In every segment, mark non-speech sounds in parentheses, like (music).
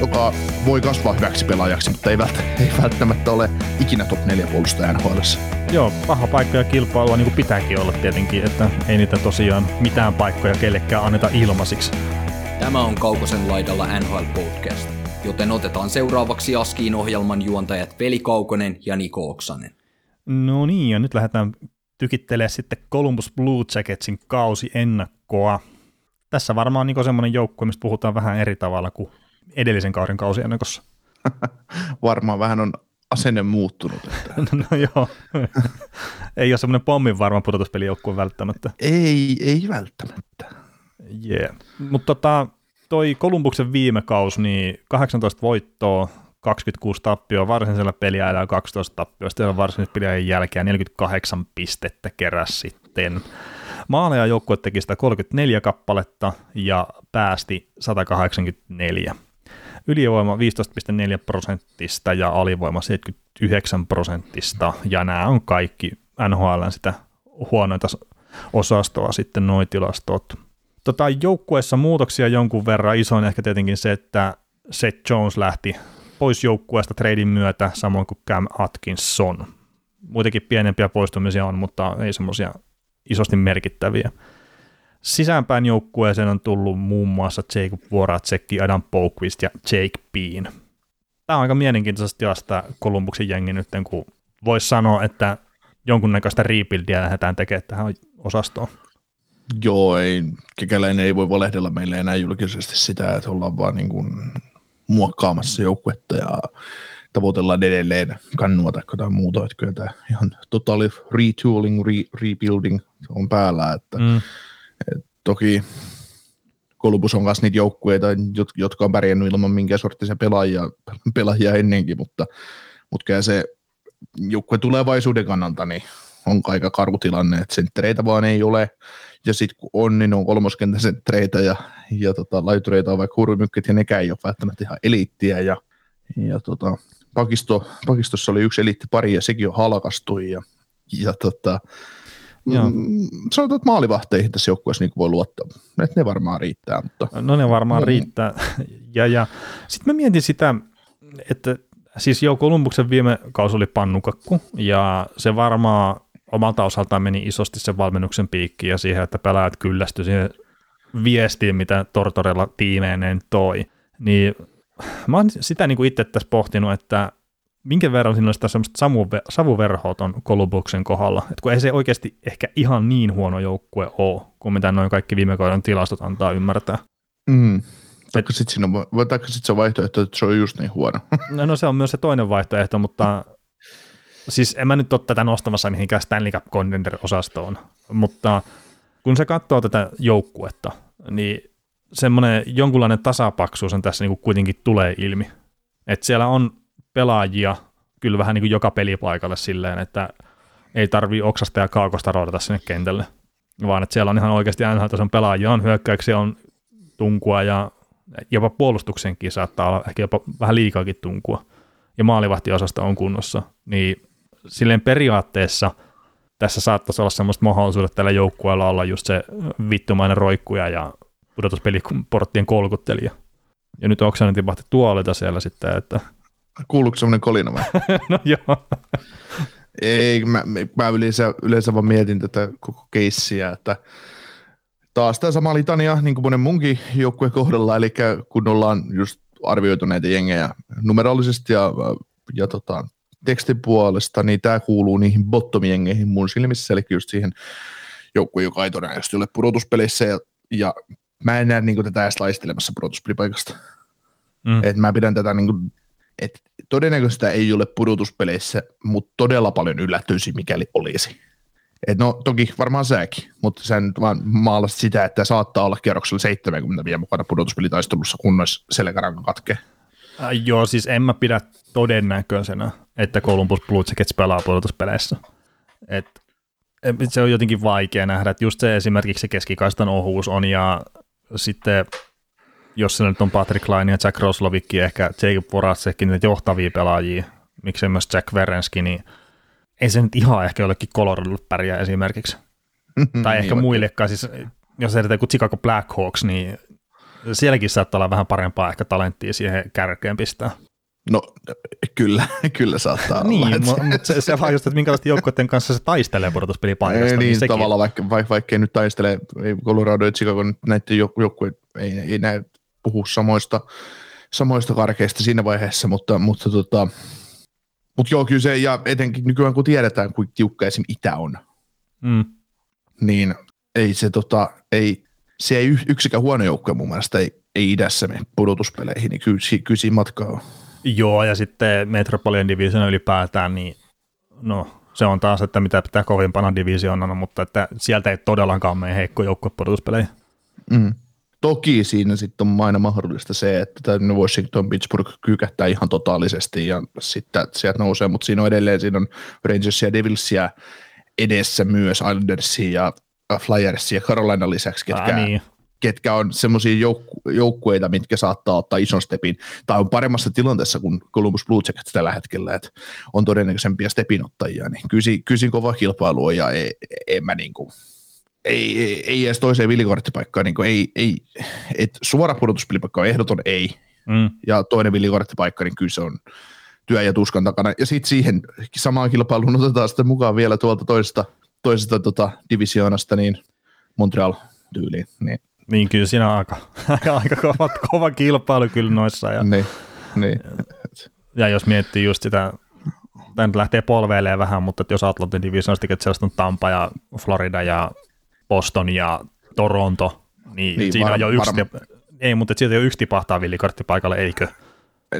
Joka voi kasvaa hyväksi pelaajaksi, mutta ei välttämättä, ei välttämättä ole ikinä top 4 puolustaja NHL. Joo, paha paikka ja kilpailua niin kuin pitääkin olla tietenkin, että ei niitä tosiaan mitään paikkoja kellekään anneta ilmaisiksi. Tämä on Kaukosen laidalla NHL Podcast, joten otetaan seuraavaksi Askiin ohjelman juontajat Veli Kaukonen ja Niko Oksanen. No niin, ja nyt lähdetään tykittelemään sitten Columbus Blue Jacketsin kausi ennakkoa. Tässä varmaan niin semmoinen joukkue, mistä puhutaan vähän eri tavalla kuin edellisen kauden kausi ennakossa. (laughs) Varmaan vähän on asenne muuttunut. Että... (laughs) no joo, (laughs) ei ole semmoinen pommin varma pudotuspelijoukkue välttämättä. ei, ei välttämättä. Yeah. Mutta tota, toi Kolumbuksen viime kausi, niin 18 voittoa, 26 tappioa, varsinaisella peliajalla 12 tappioa, sitten varsinaisen peliajan jälkeen 48 pistettä keräs sitten. Maaleja joukkue teki 134 kappaletta ja päästi 184. Ylivoima 15,4 prosenttista ja alivoima 79 prosenttista, ja nämä on kaikki NHL sitä huonointa osastoa sitten noin tilastot. Tota, joukkueessa muutoksia jonkun verran, isoin ehkä tietenkin se, että Seth Jones lähti pois joukkueesta treidin myötä, samoin kuin Cam Atkinson. Muitakin pienempiä poistumisia on, mutta ei semmoisia isosti merkittäviä. Sisäänpäin joukkueeseen on tullut muun muassa Jacob Voracek, Adam Boquist ja Jake Bean. Tämä on aika mielenkiintoisesti tilasta Kolumbuksen jengi nyt, kun voisi sanoa, että jonkunnäköistä rebuildia lähdetään tekemään tähän osastoon. Joo, ei, kekäläinen ei voi valehdella meille enää julkisesti sitä, että ollaan vaan niin kuin muokkaamassa joukkuetta ja tavoitellaan edelleen kannua tai jotain muuta, että kyllä tämä ihan totaali retooling, re, rebuilding on päällä, että mm. Toki Kolubus on myös niitä joukkueita, jotka on pärjännyt ilman minkä sorttisia pelaajia, pelaajia ennenkin, mutta, mutta se joukkue tulevaisuuden kannalta niin on aika karu tilanne, että senttereitä vaan ei ole, ja sitten kun on, niin on kolmoskentäsenttereitä ja, ja tota, laitureita on vaikka hurmykket, ja nekään ei ole välttämättä ihan eliittiä, ja, ja tota, pakisto, pakistossa oli yksi eliittipari, ja sekin on halkastui, ja, ja tota, Joo. Mm, sanotaan, että maalivahteihin tässä joukkueessa niin voi luottaa. Että ne varmaan riittää. Mutta... No ne varmaan mm. riittää. Ja, ja sitten mä mietin sitä, että siis jo Kolumbuksen viime kausi oli pannukakku, ja se varmaan omalta osaltaan meni isosti sen valmennuksen piikkiin ja siihen, että pelaajat kyllästyi siihen viestiin, mitä Tortorella tiimeineen toi. Niin mä oon sitä niin kuin itse tässä pohtinut, että minkä verran siinä on sitä semmoista savuverhoa ton Kolubuksen kohdalla, että kun ei se oikeasti ehkä ihan niin huono joukkue ole, kuin mitä noin kaikki viime kauden tilastot antaa ymmärtää. Mm. Taikka sitten sit se vaihtoehto, että se on just niin huono. No, no se on myös se toinen vaihtoehto, mutta siis en mä nyt ole tätä nostamassa mihinkään Stanley Cup Contender-osastoon, mutta kun se katsoo tätä joukkuetta, niin semmoinen jonkunlainen tasapaksuus on tässä niin kuin kuitenkin tulee ilmi. Että siellä on pelaajia kyllä vähän niin kuin joka pelipaikalle silleen, että ei tarvii oksasta ja kaakosta roodata sinne kentälle, vaan että siellä on ihan oikeasti nhl pelaajia, on hyökkäyksiä, on tunkua ja jopa puolustuksenkin saattaa olla ehkä jopa vähän liikaakin tunkua. Ja maalivahtiosasta on kunnossa, niin silleen periaatteessa tässä saattaisi olla semmoista mahdollisuudet tällä joukkueella olla just se vittumainen roikkuja ja pudotuspeliporttien kolkuttelija. Ja nyt Oksanen tipahti tuolita siellä sitten, että... Kuuluuko semmoinen kolina (laughs) vai? no joo. Ei, mä, mä yleensä, yleensä vaan mietin tätä koko keissiä, että taas tämä sama litania, niin kuin monen munkin joukkueen kohdalla, eli kun ollaan just arvioitu näitä jengejä numeraalisesti ja, ja tota, tekstin puolesta, niin tämä kuuluu niihin bottomjengeihin mun silmissä, eli just siihen joukkueen, joka ei todennäköisesti ole pudotuspeleissä, ja, ja mä en näe niin tätä edes laistelemassa pudotuspelipaikasta. Mm. Et mä pidän tätä niin kuin, että todennäköisesti ei ole pudotuspeleissä, mutta todella paljon yllättyisi, mikäli olisi. Et no toki varmaan säkin, mutta sen vaan maalasit sitä, että saattaa olla kierroksella 70 vielä mukana pudotuspelitaistelussa, kunnes selkäranka katkee. Äh, joo, siis en mä pidä todennäköisenä, että Columbus Blue Jackets pelaa pudotuspeleissä. Et, se on jotenkin vaikea nähdä, että just se esimerkiksi se keskikaistan ohuus on, ja sitten jos se nyt on Patrick Laine ja Jack Roslovikki, ehkä Jacob Voracekkin, niitä johtavia pelaajia, miksei myös Jack Verenski, niin ei se nyt ihan ehkä jollekin Coloradolle pärjää esimerkiksi. (laughs) tai Niin, ehkä vaikka- muillekaan, siis jos edetään kuin Chicago Blackhawks, niin sielläkin saattaa olla vähän parempaa ehkä talenttia siihen kärkeen pistää. No kyllä, (laughs) kyllä saattaa olla. Niin, (laughs) mutta se, se vaan just, että minkälaisten joukkueiden kanssa se taistelee pudotuspelipaikasta. Ei, niin, sekin- tavallaan, vaikka, vaikka, vaikka ei nyt taistele, ei Colorado ja Chicago näiden joukkueet, ei, ei näe puhu samoista, samoista karkeista siinä vaiheessa, mutta, mutta, tota, mutta joo, kyllä se, ja etenkin nykyään kun tiedetään, kuinka tiukka esim. Itä on, Mm. niin ei se, tota, ei, se ei yksikään huono joukkue mun mielestä ei, ei idässä mene pudotuspeleihin, niin kyllä, kyllä siinä matkaa on. Joo, ja sitten Metropolian Division ylipäätään, niin no, se on taas, että mitä pitää kovimpana divisioonana, mutta että sieltä ei todellakaan mene heikko joukkue pudotuspeleihin. Mm. Toki siinä sitten on aina mahdollista se, että tämä Washington Pittsburgh kykättää ihan totaalisesti ja sitten sieltä nousee, mutta siinä on edelleen siinä on Rangersia ja Devilsia edessä myös Islandersia ja Flyersia ja Carolina lisäksi, ketkä, Ää, niin. ketkä on semmoisia joukku- joukkueita, mitkä saattaa ottaa ison stepin, tai on paremmassa tilanteessa kuin Columbus Blue Jackets tällä hetkellä, että on todennäköisempiä stepinottajia, niin kysi, kysin kova kilpailu on, ja ei, en mä niinku, ei, ei, ei edes toiseen vilikorttipaikkaan, niin ei, ei, et suora pudotuspelipaikka on ehdoton ei, Mm. ja toinen vilikorttipaikka, niin kyllä se on työ ja tuskan takana. Ja sitten siihen samaan kilpailuun otetaan sitten mukaan vielä tuolta toisesta, toisesta tota, divisioonasta, niin Montreal tyyliin. Niin, Niin kyllä siinä on (laughs) aika, aika kova, kova kilpailu kyllä noissa. Ja, niin, niin. ja jos miettii just sitä, tämä nyt lähtee polveilemaan vähän, mutta jos Atlantin Divisionista, että sellaista on Tampa ja Florida ja Boston ja Toronto, niin, Niin, siinä var- on jo yksi, varma- ei, mutta siitä jo yksi tipahtaa villikorttipaikalle, eikö?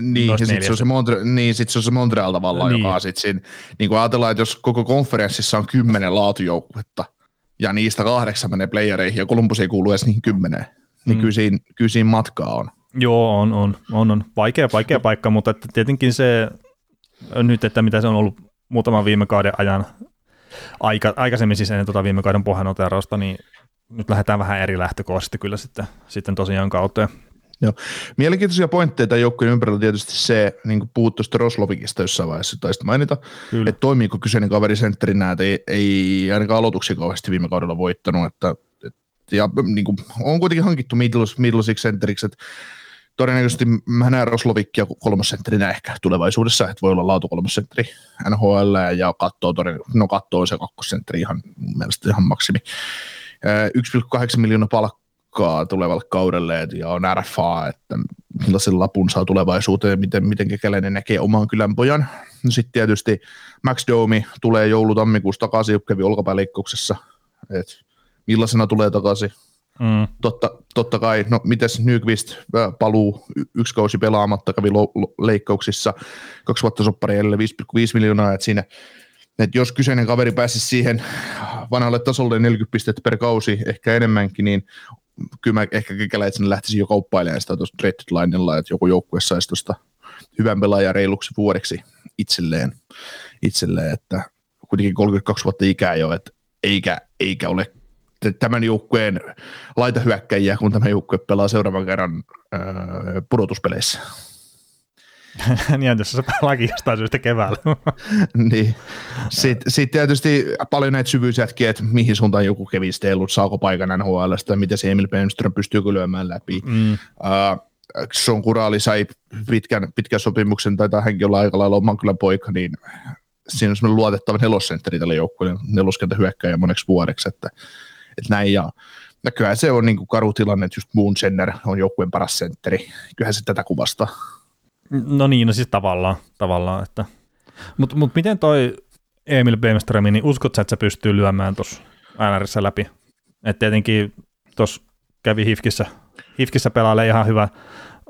Niin, Noista ja sitten se, on se Montre- niin, sit se on se Montreal tavallaan, Niin. joka sit siinä, niin kun ajatellaan, että jos koko konferenssissa on kymmenen laatujoukkuetta, ja niistä kahdeksan menee playereihin, ja Columbus ei kuulu edes niihin kymmeneen, niin Mm. kyllä, siinä, kyllä siinä matkaa on. Joo, on, on, on, on. Vaikea, vaikea paikka, mutta että tietenkin se nyt, että mitä se on ollut muutaman viime kauden ajan, aika, aikaisemmin siis ennen tuota viime kauden pohjanoterausta, niin nyt lähdetään vähän eri lähtökohdista kyllä sitten, sitten tosiaan kauteen. Mielenkiintoisia pointteja joukkueen ympärillä tietysti se, niin kuin puhuttu sitten Roslovikista jossain vaiheessa, taisi mainita, Kyllä. että toimiiko kyseinen kaveri sentterinä, että ei, ei ainakaan aloituksia kauheasti viime kaudella voittanut, että, että ja niin kuin, on kuitenkin hankittu middle, middle six centeriksi, että todennäköisesti mä näen Roslovikkia kolmosentterinä ehkä tulevaisuudessa, että voi olla laatu kolmosentteri NHL ja kattoo, toden, no kattoo se kakkosentteri ihan mun mielestä ihan maksimi. Ää, 1,8 miljoonaa palkkaa tulevalle kaudelle ja on RFA, että millaisen lapun saa tulevaisuuteen, miten, miten kekäläinen näkee oman kylän pojan. No sitten tietysti Max Domi tulee joulu-tammikuussa takaisin, kävi olkapääleikkauksessa, että millaisena tulee takaisin. Mm, Totta, totta kai, no mites Nyqvist paluu yksi kausi pelaamatta, kävi lo, lo, leikkauksissa, kaksi vuotta soppari edelle 5,5 miljoonaa, että siinä, että jos kyseinen kaveri pääsisi siihen vanhalle tasolle 40 pistettä per kausi, ehkä enemmänkin, niin kyllä mä ehkä kekäläisen lähtisin jo kauppailemaan sitä tuossa trade deadlinella, että joku joukkue saisi tuosta hyvän pelaajan reiluksi vuodeksi itselleen, itselleen että kuitenkin 32 vuotta ikää jo, että eikä, eikä ole tämän joukkueen laitahyökkäjiä, kun tämä joukkue pelaa seuraavan kerran öö, pudotuspeleissä. (laughs) niin, jos se pelaakin jostain syystä keväällä. (laughs) niin. Sitten sit tietysti paljon näitä syvyysjätkiä, että mihin suuntaan joku Kevin Stellut, saako paikan NHLstä, miten se Emil Bemström pystyy lyömään läpi. mm, Uh, Sean Kuraali sai pitkän, pitkän sopimuksen, taitaa hänkin olla aika lailla oman kylän poika, niin siinä on semmoinen luotettava nelosentteri tälle joukkueelle, neloskentä hyökkäjä moneksi vuodeksi, että, että näin ja ja kyllähän se on niin kuin karu tilanne, että just Moon Jenner on joukkueen paras sentteri. Kyllähän se tätä kuvastaa. no niin, no siis tavallaan, tavallaan että. Mutta mut miten toi Emil Bemström, niin uskot sä, että se pystyy lyömään tuossa NRissä läpi? Et tietenkin tuossa kävi Hifkissä, Hifkissä pelailee ihan hyvä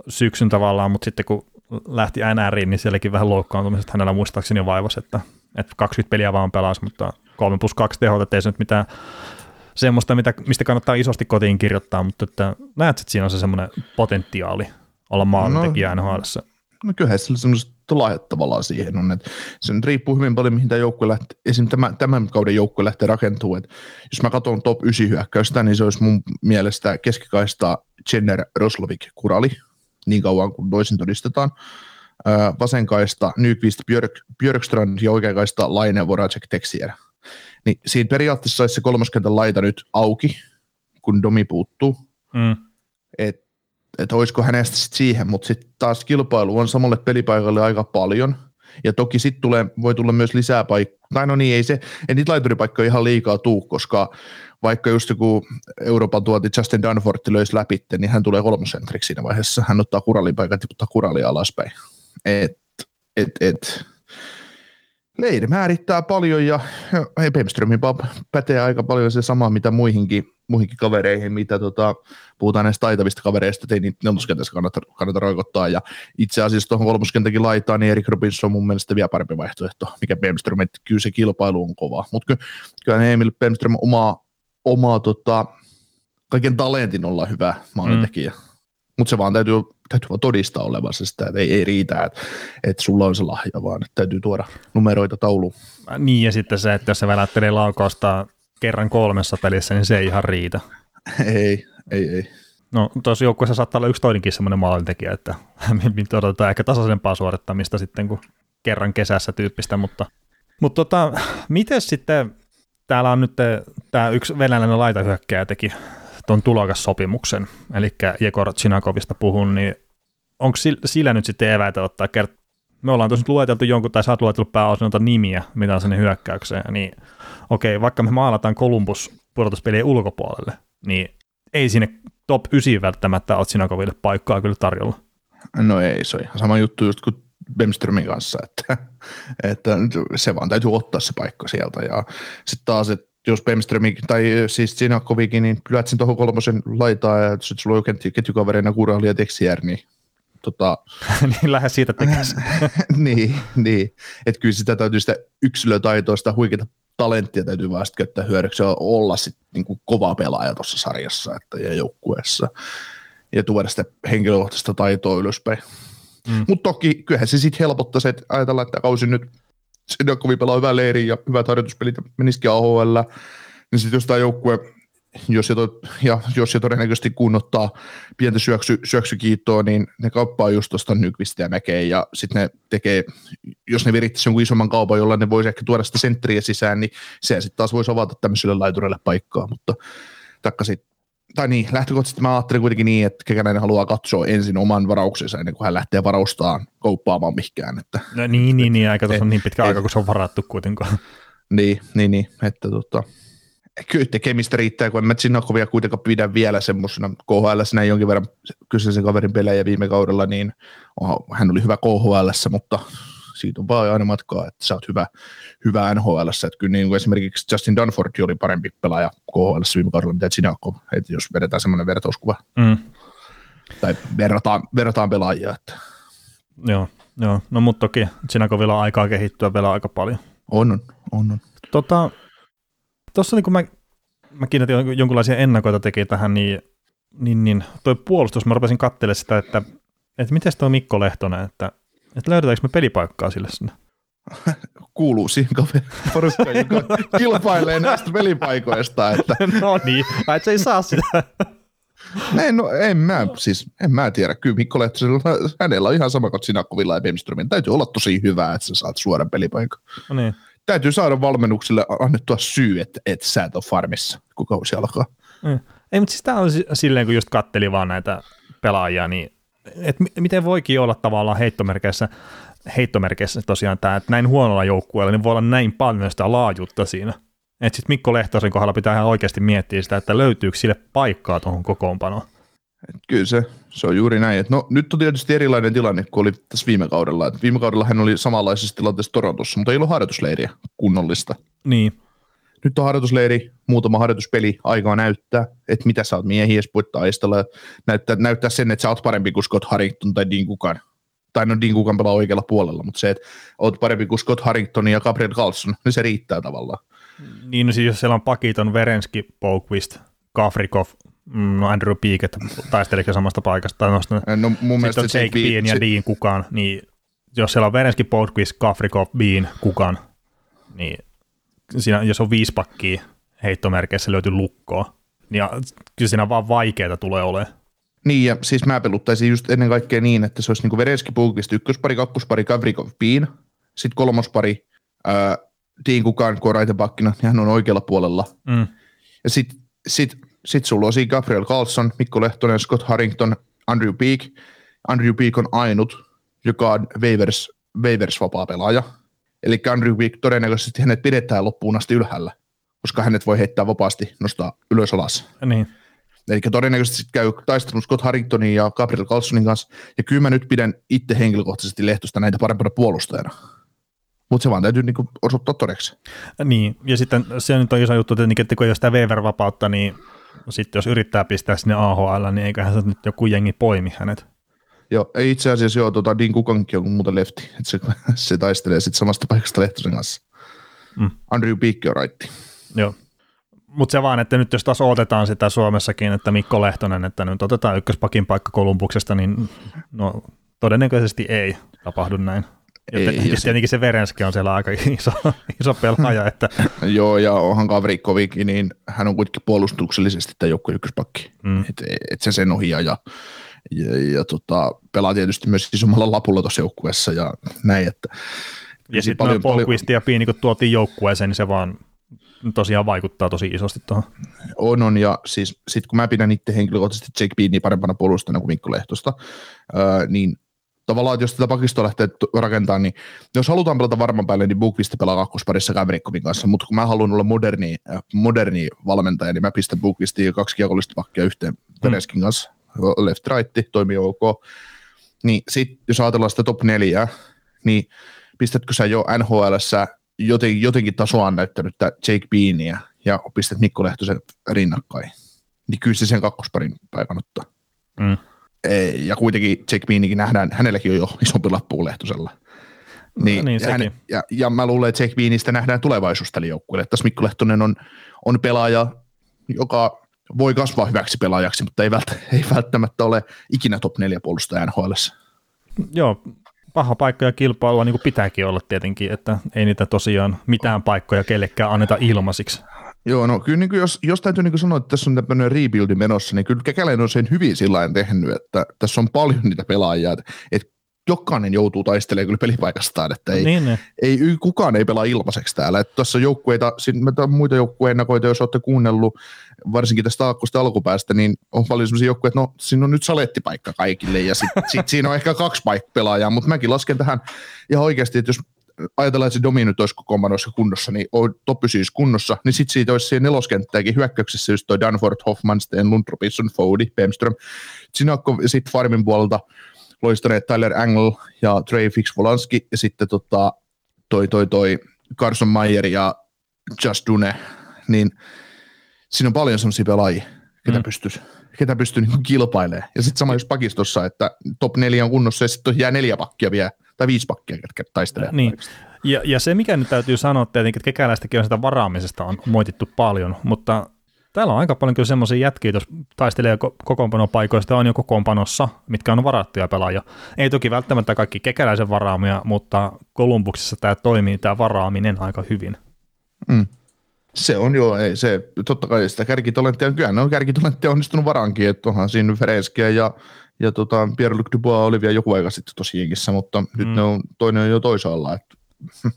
syksyn tavallaan, mutta sitten kun lähti NRiin, niin sielläkin vähän loukkaantumisesta hänellä muistaakseni jo vaivasi, että, että 20 peliä vaan pelasi, mutta 3 plus 2 tehot, ettei se nyt mitään semmoista, mitä, mistä kannattaa isosti kotiin kirjoittaa, mutta että näet, että siinä on se semmoinen potentiaali olla maalintekijä no. NHLssä. No kyllähän sillä semmoiset lahjat tavallaan siihen on, että se nyt riippuu hyvin paljon, mihin tämä joukkue lähtee, esimerkiksi tämän, tämän kauden joukkue lähtee rakentumaan, että jos mä katson top 9 hyökkäystä, niin se olisi mun mielestä keskikaista Jenner, Roslovik, Kurali, niin kauan kuin toisin todistetaan. Vasenkaista Nyqvist, Björk, Björkstrand ja oikeankaista Laine, Voracek, Texier. Niin siinä periaatteessa olisi se kolmoskentän laita nyt auki, kun Domi puuttuu. Mm. Et että olisiko hänestä sit siihen, mutta sitten taas kilpailu on samalle pelipaikalle aika paljon, ja toki sitten tulee, voi tulla myös lisää paikkoja, tai no niin, ei se, ei niitä laituripaikkoja ihan liikaa tuu, koska vaikka just joku Euroopan tuoti Justin Dunfortti löysi läpi, niin hän tulee kolmosentriksi siinä vaiheessa, hän ottaa kuralin paikan, tiputtaa kuralia alaspäin. Et, et, et. Leiri määrittää paljon ja Bemströmin pätee aika paljon se sama, mitä muihinkin muihinkin kavereihin, mitä tota, puhutaan näistä taitavista kavereista, ei niitä neloskentässä kannata, kannata roikottaa. Ja itse asiassa tuohon kolmoskentäkin laittaa, niin Erik Robinson on mun mielestä vielä parempi vaihtoehto, mikä Bemström, että kyllä se kilpailu on kova. Mutta kyllä Emil Bemström omaa, omaa tota, kaiken talentin olla hyvä maalintekijä. Mm. Mutta se vaan täytyy, täytyy vaan todistaa olevansa sitä, että ei, ei riitä, että, että sulla on se lahja, vaan että täytyy tuoda numeroita tauluun. Niin ja sitten se, että jos se välättelee laukausta kerran kolmessa pelissä, niin se ei ihan riitä. Ei, ei, ei. No tuossa joukkueessa saattaa olla yksi toinenkin semmoinen maalintekijä, että (laughs) odotetaan ehkä tasaisempaa suorittamista sitten kuin kerran kesässä tyyppistä, mutta, mutta tota, miten sitten, täällä on nyt tämä yksi venäläinen laitahyökkäjä teki tuon tulokassopimuksen, eli Jekor Chinakovista puhun, niin onko sillä nyt sitten eväitä ottaa kert- me ollaan tosiaan lueteltu jonkun, tai sä oot luetellut pääosin nimiä, mitä on sinne hyökkäykseen, niin okei, vaikka me maalataan Columbus pudotuspelien ulkopuolelle, niin ei sinne top 9 välttämättä ole Sinakoville paikkaa kyllä tarjolla. No ei, se on ihan sama juttu just kuin Bemströmin kanssa, että, että se vaan täytyy ottaa se paikka sieltä. Ja sitten taas, että jos Bemströmi tai siis Sinakovikin, niin lyöt sen tuohon kolmosen laitaa ja sitten sulla on ketjukavereina Kurali ja Texier, niin tota, (laughs) niin lähde siitä tekemään. (laughs) niin, niin. että kyllä sitä täytyy sitä yksilötaitoa, sitä huikeita talenttia täytyy vaan sitten käyttää hyödyksi ja olla sitten niin kuin kova pelaaja tuossa sarjassa että, ja joukkueessa ja tuoda sitä henkilökohtaista taitoa ylöspäin. Mm. Mutta toki kyllähän se sitten helpottaa se, että ajatellaan, että kausi nyt Sidakovi pelaa hyvää leiriä ja hyvät harjoituspelit menisikin AHL, niin sitten jos tämä joukkue jos, to, ja jos se todennäköisesti kunnottaa pientä syöksy, syöksykiittoa, niin ne kauppaa just tuosta Nykvistä ja Mäkeä, ja sitten ne tekee, jos ne virittäisi jonkun isomman kaupan, jolla ne voisi ehkä tuoda sitä sentteriä sisään, niin se sitten taas voisi avata tämmöiselle laitureille paikkaa, mutta takka sit, tai niin, lähtökohtaisesti mä ajattelin kuitenkin niin, että Kekäläinen haluaa katsoa ensin oman varauksensa ennen kuin hän lähtee varaustaan kauppaamaan mihinkään. Että, no niin, niin, niin, aika tuossa on niin pitkä et, aika, kun se on varattu kuitenkaan. Niin, niin, niin että tota, kyllä tekemistä riittää, kun en mä Zinnakovia kuitenkaan pidä vielä semmoisena KHL, jonkin verran kyseisen kaverin pelejä viime kaudella, niin oh, hän oli hyvä KHL, mutta siitä on vaan aina matkaa, että sä oot hyvä, hyvä NHL, että kyllä niin kuin esimerkiksi Justin Dunford oli parempi pelaaja KHL viime kaudella, mitä Zinakov, että jos vedetään semmoinen vertauskuva. Mm. Tai verrataan, verrataan pelaajia. Että. Joo, joo, no mutta toki Zinakovilla on aikaa kehittyä vielä aika paljon. On, on, on. on. Tota, tuossa niin mä, mä kiinnitin jonkinlaisia ennakoita teki tähän, niin, niin, niin toi puolustus, mä rupesin katselemaan sitä, että, että miten tuo Mikko Lehtonen, että, että löydetäänkö me pelipaikkaa sille sinne? (laughs) Kuuluu siihen porukkaan, joka (laughs) kilpailee näistä pelipaikoista. Että. (laughs) no niin, että se ei saa sitä. ei, no, en mä, siis, en mä tiedä. Kyllä Mikko Lehtonen, hänellä on ihan sama kuin Sinakovilla ja Bemströmin. Täytyy olla tosi hyvä, että sä saat suoran pelipaikan. No niin täytyy saada valmennuksille annettua syy, että, että sä et ole farmissa, kun kausi alkaa. Mm. Ei, mutta siis tämä on silleen, kun just katteli vaan näitä pelaajia, niin että miten voikin olla tavallaan heittomerkeissä, heittomerkeissä tosiaan tämä, että näin huonolla joukkueella, niin voi olla näin paljon sitä laajuutta siinä. Että sitten Mikko Lehtosen kohdalla pitää ihan oikeasti miettiä sitä, että löytyykö sille paikkaa tuohon kokoonpanoon. Et kyllä se, se on juuri näin. Et no, nyt on tietysti erilainen tilanne kuin oli tässä viime kaudella. Et viime kaudella hän oli samanlaisessa tilanteessa Torontossa, mutta ei ollut harjoitusleiriä kunnollista. Niin. Nyt on harjoitusleiri, muutama harjoituspeli, aikaa näyttää, että mitä sä oot miehiä, voit taistella, näyttää, näyttää sen, että sä oot parempi kuin Scott Harrington tai Dean Kukan. Tai no Dean Kukan pelaa oikealla puolella, mutta se, että oot parempi kuin Scott Harrington ja Gabriel Carlson, niin se riittää tavallaan. Niin, no siis jos siellä on pakiton Verenski, Poukvist, Kafrikov, no Andrew Peake, taisteliko samasta paikasta. No, No, mun mielestä sitten on Jake Bean ja se- Dean Kukan, niin jos siellä on Verenski, Boldquist, Kafrikov, Bean, Kukan, niin siinä, jos on viisi pakkia heittomerkeissä löytyy lukkoa, niin kyllä siinä vaan vaikeaa tulee olemaan. Niin, ja siis mä peluttaisin just ennen kaikkea niin, että se olisi niinku Vereski, Pulkvist, ykköspari, kakkospari, Gavrikov, Bean, sitten kolmospari, ää, Dean Kukan, kun on raitepakkina, niin hän on oikealla puolella. Mm. Ja sitten sit, sit sulla on siinä Gabriel Carlson, Mikko Lehtonen, Scott Harrington, Andrew Peak. Andrew Peak on ainut, joka on waivers, waivers vapaa pelaaja. Eli Andrew Peak todennäköisesti hänet pidetään loppuun asti ylhäällä, koska hänet voi heittää vapaasti, nostaa ylös alas. Niin. Eli todennäköisesti käy taistelun Scott Harringtonin ja Gabriel Carlsonin kanssa. Ja kyllä mä nyt pidän itse henkilökohtaisesti Lehtosta näitä parempana puolustajana. Mutta se vaan täytyy niinku osoittaa todeksi. Niin, ja sitten se nyt on iso juttu tietenkin, että kun ei ole sitä waiver-vapautta, niin sitten jos yrittää pistää sinne AHL, niin eiköhän se nyt joku jengi poimi hänet. Joo, itse asiassa joo, tota, Dean Kukankin on muuten lefti. (laughs) Et se, se taistelee sitten samasta paikasta Lehtosen kanssa. Mm. Andrew Peak on raitti. Joo. Mutta se vaan, että nyt jos taas otetaan sitä Suomessakin, että Mikko Lehtonen, että nyt otetaan ykköspakin paikka Kolumbuksesta, niin no, todennäköisesti ei tapahdu näin. Joten Ei, ja tietenkin se Verenski on siellä aika (laughs) iso, iso pelaaja, että (laughs) Joo, ja onhan Gavrikovikin, niin hän on kuitenkin puolustuksellisesti tämä joukkueen ykköspakki. Mm. Mm. Et, et se sen ohjaa ja, ja, ja tota, pelaa tietysti myös isommalla lapulla tuossa joukkueessa ja näin, että ja sitten paljon, Polquist ja Piini, kun tuotiin joukkueeseen, niin se vaan tosiaan vaikuttaa tosi isosti tuohon. On, on, ja siis sit kun mä pidän itse henkilökohtaisesti Jake Beanie parempana puolustajana kuin Mikko Lehtosta, öö, niin tavallaan, että jos tätä pakistoa lähtee rakentamaan, niin jos halutaan pelata varman päälle, niin Bukvist pelaa kakkosparissa Gavrikkovin kanssa, mutta kun mä haluan olla moderni, moderni valmentaja, niin mä pistän Bukvistiin ja kaksi kiekollista pakkia yhteen Pereskin kanssa, left right, toimii ok. Niin sit, jos ajatellaan sitä top neljää, niin pistätkö sä jo NHLssä joten, jotenkin tasoaan näyttänyttä Jake Beania ja pistät Mikko Lehtosen rinnakkain, niin kyllä se sen kakkosparin paikan ottaa. Mm. Ja kuitenkin Jake Beanikin nähdään, hänelläkin on jo isompi lappu Lehtosella. Niin, niin, ja, hän, sekin. ja, ja, mä luulen, että Jake Beanista nähdään tulevaisuus tälle joukkueelle. Tässä Mikko Lehtonen on, on pelaaja, joka voi kasvaa hyväksi pelaajaksi, mutta ei, vält, ei välttämättä ole ikinä top 4 puolustaja NHLssä. Joo, paha paikka ja kilpailua niin kuin pitääkin olla tietenkin, että ei niitä tosiaan mitään paikkoja kellekään anneta ilmaisiksi. Joo, no kyllä niin kuin jos, jos täytyy niin kuin sanoa, että tässä on tämmöinen rebuildi menossa, niin kyllä Kekäläinen on sen hyvin sillä tehnyt, että tässä on paljon niitä pelaajia, että, että jokainen joutuu taistelemaan kyllä pelipaikastaan, että ei, Niin, niin. ei, y- kukaan ei pelaa ilmaiseksi täällä. Että tuossa joukkueita, muita joukkueennakoita, jos olette kuunnellut, varsinkin tästä aakkosta alkupäästä, niin on paljon sellaisia joukkueita, että no siinä on nyt salettipaikka kaikille ja sitten (laughs) sit siinä on ehkä kaksi paikkaa pelaajaa, mutta mäkin lasken tähän ihan oikeasti, että jos ajatellaan, että se Domi nyt olisi kunnossa, niin on top pysyisi kunnossa, niin sitten siitä olisi siihen neloskenttäänkin hyökkäyksessä just toi Danford, Hoffman, Sten, Lund, Robinson, Fody, Bemström. Sinakko sitten Farmin puolelta loistaneet Tyler Angle ja Trey Fix Volanski ja sitten tota, toi, toi, toi Carson Mayer ja Just Dune, niin siinä on paljon sellaisia pelaajia, ketä Mm. pystyy, ketä pystyy niin kilpailemaan. Ja sitten sama jos pakistossa, että top neljä on kunnossa ja sitten jää neljä pakkia vielä, tai viisi pakkia, ketkä taistelee. Niin. Ja, ja se, mikä nyt täytyy sanoa tietenkin, että kekäläistäkin on sitä varaamisesta on moitittu paljon, mutta täällä on aika paljon kyllä semmoisia jätkiä, jos taistelee ko- kokoonpanopaikoista on jo kokoonpanossa, mitkä on varattuja pelaajia. Ei toki välttämättä kaikki kekäläisen varaamia, mutta Kolumbuksessa tämä toimii, tämä varaaminen aika hyvin. Mm. Se on joo, ei se, totta kai sitä kärkitalenttia, kyllä ne on kärkitalenttia onnistunut varaankin, että onhan siinä Fereskiä ja, ja tota, Pierre-Luc Dubois oli vielä joku aika sitten tosi jengissä, mutta mm. nyt ne on, toinen on jo toisaalla, että (laughs)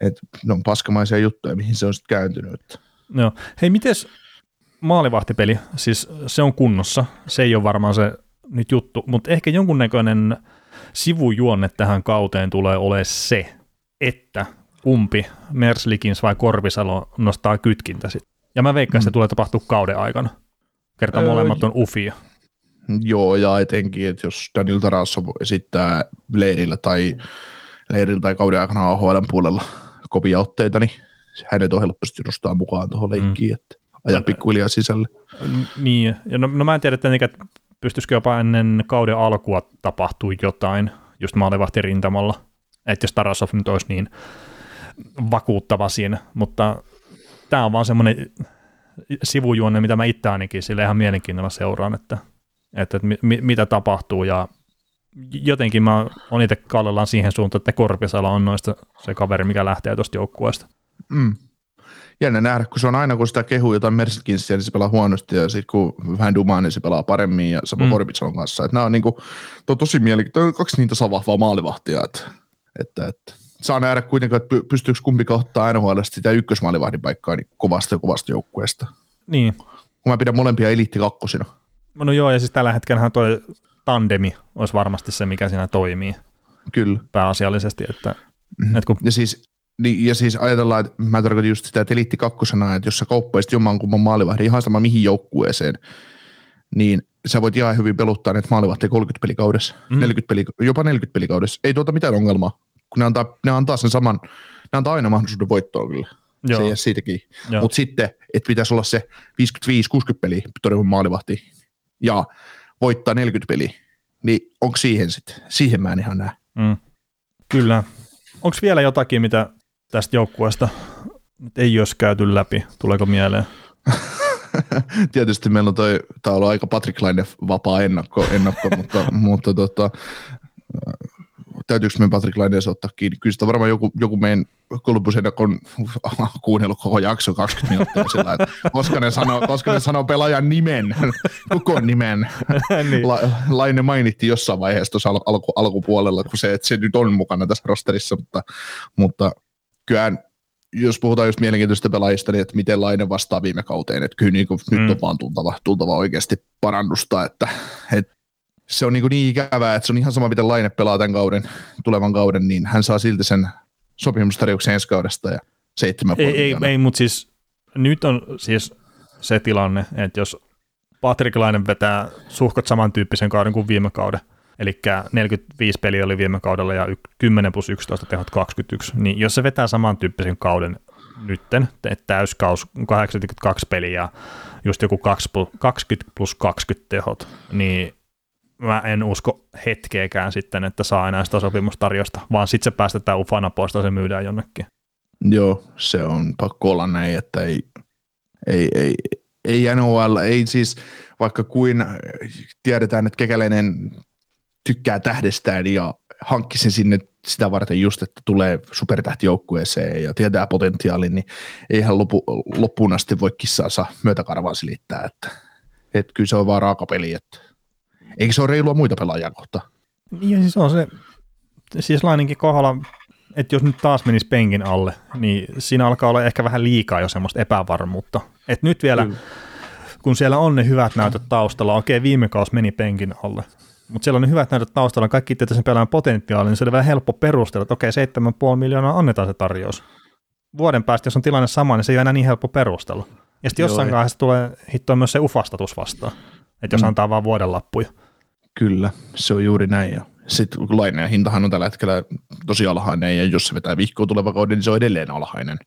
et, ne on paskamaisia juttuja, mihin se on sitten kääntynyt. Joo. Hei, mites maalivahtipeli? Siis se on kunnossa, se ei ole varmaan se nyt juttu, mutta ehkä jonkunnäköinen sivujuonne tähän kauteen tulee olemaan se, että kumpi, Merslikins vai Korpisalo nostaa kytkintä sit. Ja mä veikkaan, että se tulee tapahtua kauden aikana. Kerta Öö, molemmat on ufia. Joo, ja etenkin, että jos Daniel Tarasov esittää leirillä tai leirillä tai kauden aikana AHL puolella kovia otteita, niin hänet on helposti nostaa mukaan tuohon leikkiin, mm. että ajaa pikkuhiljaa sisälle. Niin, ja no, no mä en tiedä, että, että pystyisikö jopa ennen kauden alkua tapahtuu jotain just maalivahtirintamalla. Että jos Tarasov nyt olisi niin vakuuttava siinä, mutta tämä on vaan semmoinen sivujuonne, mitä mä itse ainakin sille ihan mielenkiinnolla seuraan, että, että, että mi, mitä tapahtuu ja jotenkin mä on itse kallellaan siihen suuntaan, että Korpisala on noista se kaveri, mikä lähtee tuosta joukkueesta. Mm. Jännä nähdä, kun se on aina, kun sitä kehuu jotain Mercekinsia, niin se pelaa huonosti, ja sitten kun vähän dumaa, niin se pelaa paremmin, ja sama mm. Korbitson kanssa. Että nämä on, niin kuin, to, tosi mielenkiintoista, kaksi niin tasavahvaa maalivahtia, että, että, että saa nähdä kuitenkin, että pystyykö kumpi ottaa NHL sitä ykkösmaalivahdin paikkaa niin kovasta ja kovasta joukkueesta. Niin. Kun mä pidän molempia eliitti kakkosina. No joo, ja siis tällä hetkellä toi tandemi olisi varmasti se, mikä siinä toimii. Kyllä. Pääasiallisesti, että, mm-hmm. että kun... Ja siis niin, ja siis ajatellaan, että mä tarkoitan just sitä, että eliitti kakkosena, että jos sä kauppaisit jommankumman maalivahdin ihan sama mihin joukkueeseen, niin sä voit ihan hyvin peluttaa näitä maalivahtia 30 pelikaudessa, mm. 40 peli, jopa 40 pelikaudessa. Ei tuota mitään ongelmaa, kun ne antaa, ne antaa sen saman, ne antaa aina mahdollisuuden voittoon kyllä. Joo. Se ei siitäkin. Mutta sitten, että pitäisi olla se 55-60 peliä todella maalivahti ja voittaa 40 peliä, niin onko siihen sitten? Siihen mä en ihan näe. Mm. Kyllä. Onko vielä jotakin, mitä tästä joukkueesta ei olisi käyty läpi? Tuleeko mieleen? (laughs) Tietysti meillä on toi, tämä on ollut aika Patrick Laine vapaa ennakko, ennakko (laughs) mutta, mutta tota, täytyykö meidän Patrick Laineessa ottaa kiinni? Kyllä sitä varmaan joku, joku meidän Kolbusen on kuunnellut koko jakso 20 minuuttia sillä, että koska ne sanoo, koska ne sanoo pelaajan nimen, (laughs) koko nimen. niin. La, Laine mainittiin jossain vaiheessa tuossa alku, alkupuolella, kun se, että se nyt on mukana tässä rosterissa, mutta, mutta kyllä jos puhutaan just mielenkiintoisista pelaajista, niin että miten Laine vastaa viime kauteen, että kyllä niin kuin mm. nyt on vaan tultava, tultava oikeasti parannusta, että, että se on niin, niin ikävää, että se on ihan sama, miten Laine pelaa tämän kauden, tulevan kauden, niin hän saa silti sen sopimustarjouksen ensi kaudesta ja seitsemän Ei, ei, ei mutta siis nyt on siis se tilanne, että jos Patrick Laine vetää suhkot samantyyppisen kauden kuin viime kauden, eli 45 peliä oli viime kaudella ja 10 plus 11 tehot 21, niin jos se vetää samantyyppisen kauden nytten, täyskaus 82 peliä ja just joku 20 plus 20 tehot, niin mä en usko hetkeäkään sitten, että saa enää sitä sopimustarjosta, vaan sitten se päästetään ufana pois tai se myydään jonnekin. Joo, se on pakko olla näin, että ei, ei, ei, ei NHL, ei siis vaikka kuin tiedetään, että kekäläinen tykkää tähdestään ja hankki sen sinne sitä varten just, että tulee supertähtijoukkueeseen ja tietää potentiaalin, niin eihän lopu, loppuun asti voi kissaansa myötäkarvaa silittää, että, että kyllä se on vaan raaka peli, että Eikö se ole reilua muita pelaajia kohtaan? Ja siis on se, siis Laininkin kohdalla, että jos nyt taas menisi penkin alle, niin siinä alkaa olla ehkä vähän liikaa jo semmoista epävarmuutta. Et nyt vielä, Kyllä. Kun siellä on ne hyvät näytöt taustalla, okei viime kausi meni penkin alle, mutta siellä on ne hyvät näytöt taustalla, kaikki tietää sen pelaajan potentiaali, niin se on vähän helppo perustella, että okei 7,5 miljoonaa annetaan se tarjous. Vuoden päästä, jos on tilanne sama, niin se ei ole enää niin helppo perustella. Ja sitten jossain vaiheessa tulee hittoa myös se ufastatus vastaan, että jos mm. antaa vaan vuoden lappuja. Kyllä, se on juuri näin. Ja sitten laineen hintahan on tällä hetkellä tosi alhainen, ja jos se vetää vihkoa tuleva kauden, niin se on edelleen alhainen.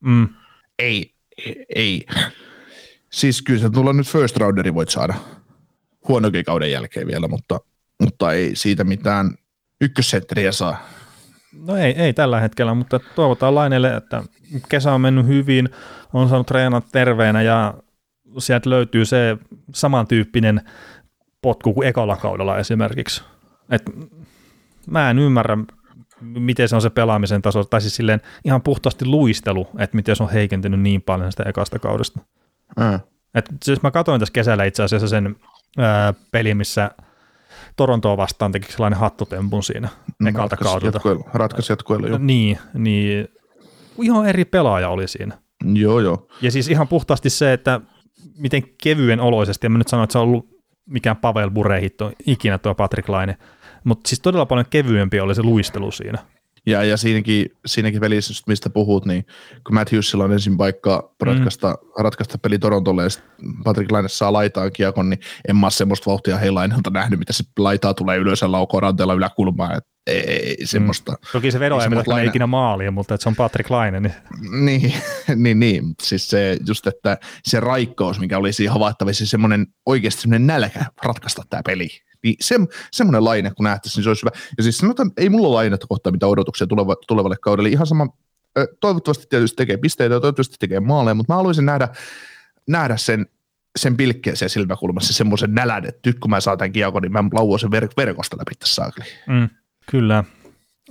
Mm. Ei, ei. Siis kyllä se tulla nyt first rounderi voit saada huonokin kauden jälkeen vielä, mutta, mutta ei siitä mitään ykkössentteriä saa. No ei, ei tällä hetkellä, mutta toivotaan Laineelle, että kesä on mennyt hyvin, on saanut treenata terveenä ja sieltä löytyy se samantyyppinen potku kuin ekalla kaudella esimerkiksi. Et mä en ymmärrä, miten se on se pelaamisen taso, tai siis silleen ihan puhtaasti luistelu, että miten se on heikentynyt niin paljon sitä ekasta kaudesta. Mm. Et siis mä katsoin tässä kesällä itse asiassa sen ää, peli, missä Torontoa vastaan teki sellainen hattutempun siinä mm, ekalta kaudelta. Ratkaisi jatkuella, jo. Niin, niin ihan eri pelaaja oli siinä. Joo, joo. Ja siis ihan puhtaasti se, että miten kevyen oloisesti, ja mä nyt sanoin, että se on ollut mikään Pavel Burehitto ikinä tuo Patrick Laine, mutta siis todella paljon kevyempi oli se luistelu siinä. Ja, ja siinäkin, siinäkin pelissä, mistä puhut, niin kun Matthewsilla on ensin paikka ratkaista, mm. ratkaista peli Torontolle ja Patrick Laine saa laitaan kiekon, niin en mä semmoista vauhtia heilainelta nähnyt, mitä se laitaa tulee ylös ja laukoo ranteella yläkulmaa. Et ei, ei mm. semmoista. Mm. Toki se vedo ei laine... ikinä maalia, mutta että se on Patrick Laine. Niin, niin, (laughs) niin, niin. Siis se just, että se raikkaus, mikä oli siinä havaittavissa, semmoinen oikeasti semmoinen nälkä ratkaista tämä peli niin se, semmoinen laine, kun nähtäisiin, niin se olisi hyvä. Ja siis sanotaan, ei mulla lainetta kohtaa mitä odotuksia tuleva, tulevalle kaudelle. Ihan sama, toivottavasti tietysti tekee pisteitä ja toivottavasti tekee maaleja, mutta mä haluaisin nähdä nähdä sen, sen pilkkeeseen silmäkulmassa semmoisen nälän, että nyt kun mä saan tämän kiekon, niin mä lauan sen ver- verkosta läpi tässä. Mm, kyllä.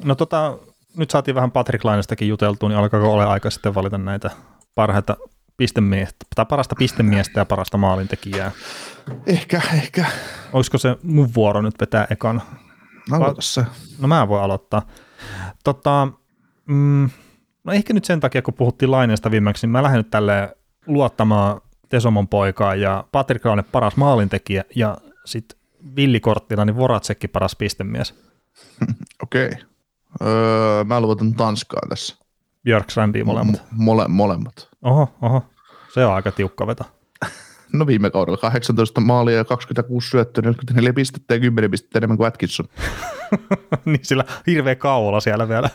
No tota, nyt saatiin vähän Patrick Lainestakin juteltua, niin alkaako ole aika sitten valita näitä parhaita pistemiestä, tai parasta pistemiestä ja parasta maalintekijää. Ehkä, ehkä. Olisiko se mun vuoro nyt vetää ekan? Aloita se. No mä voin aloittaa. Tota, mm, no ehkä nyt sen takia, kun puhuttiin Laineesta viimeksi, niin mä lähden nyt tälleen luottamaan Tesomon poikaa ja Patrick Laine paras maalintekijä ja sitten villikorttina niin Voracekki paras pistemies. (laughs) Okei. Okay. Öö, mä luotan Tanskaa tässä. Björkstrandia molemmat. M- mole, molemmat. Oho, oho. Se on aika tiukka veto. (laughs) No viime kaudella 18 maalia ja 26 syöttöä, 44 pistettä ja 10 pistettä enemmän kuin Atkinson. (laughs) niin sillä hirveä kauolla siellä vielä.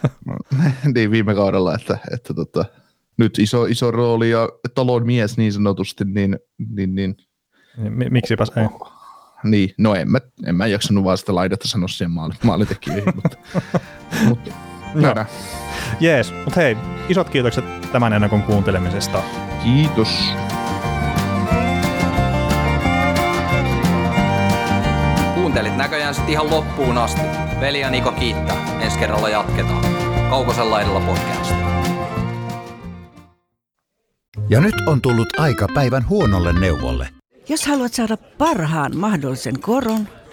(laughs) niin viime kaudella, että, että tota, nyt iso, iso rooli ja talon mies niin sanotusti, niin, niin, niin M- miksipäs ei? Niin, no en mä, en mä jaksanut vaan sitä laidetta sanoa siihen maali, maalitekijöihin, mutta, mutta nähdään. Jees, mutta hei, isot kiitokset tämän ennakon kuuntelemisesta. Kiitos. Kuuntelit näköjään sitten ihan loppuun asti. Veli ja Niko kiittää. Ensi kerralla jatketaan. Kaukosella edellä podcast. Ja nyt on tullut aika päivän huonolle neuvolle. Jos haluat saada parhaan mahdollisen koron,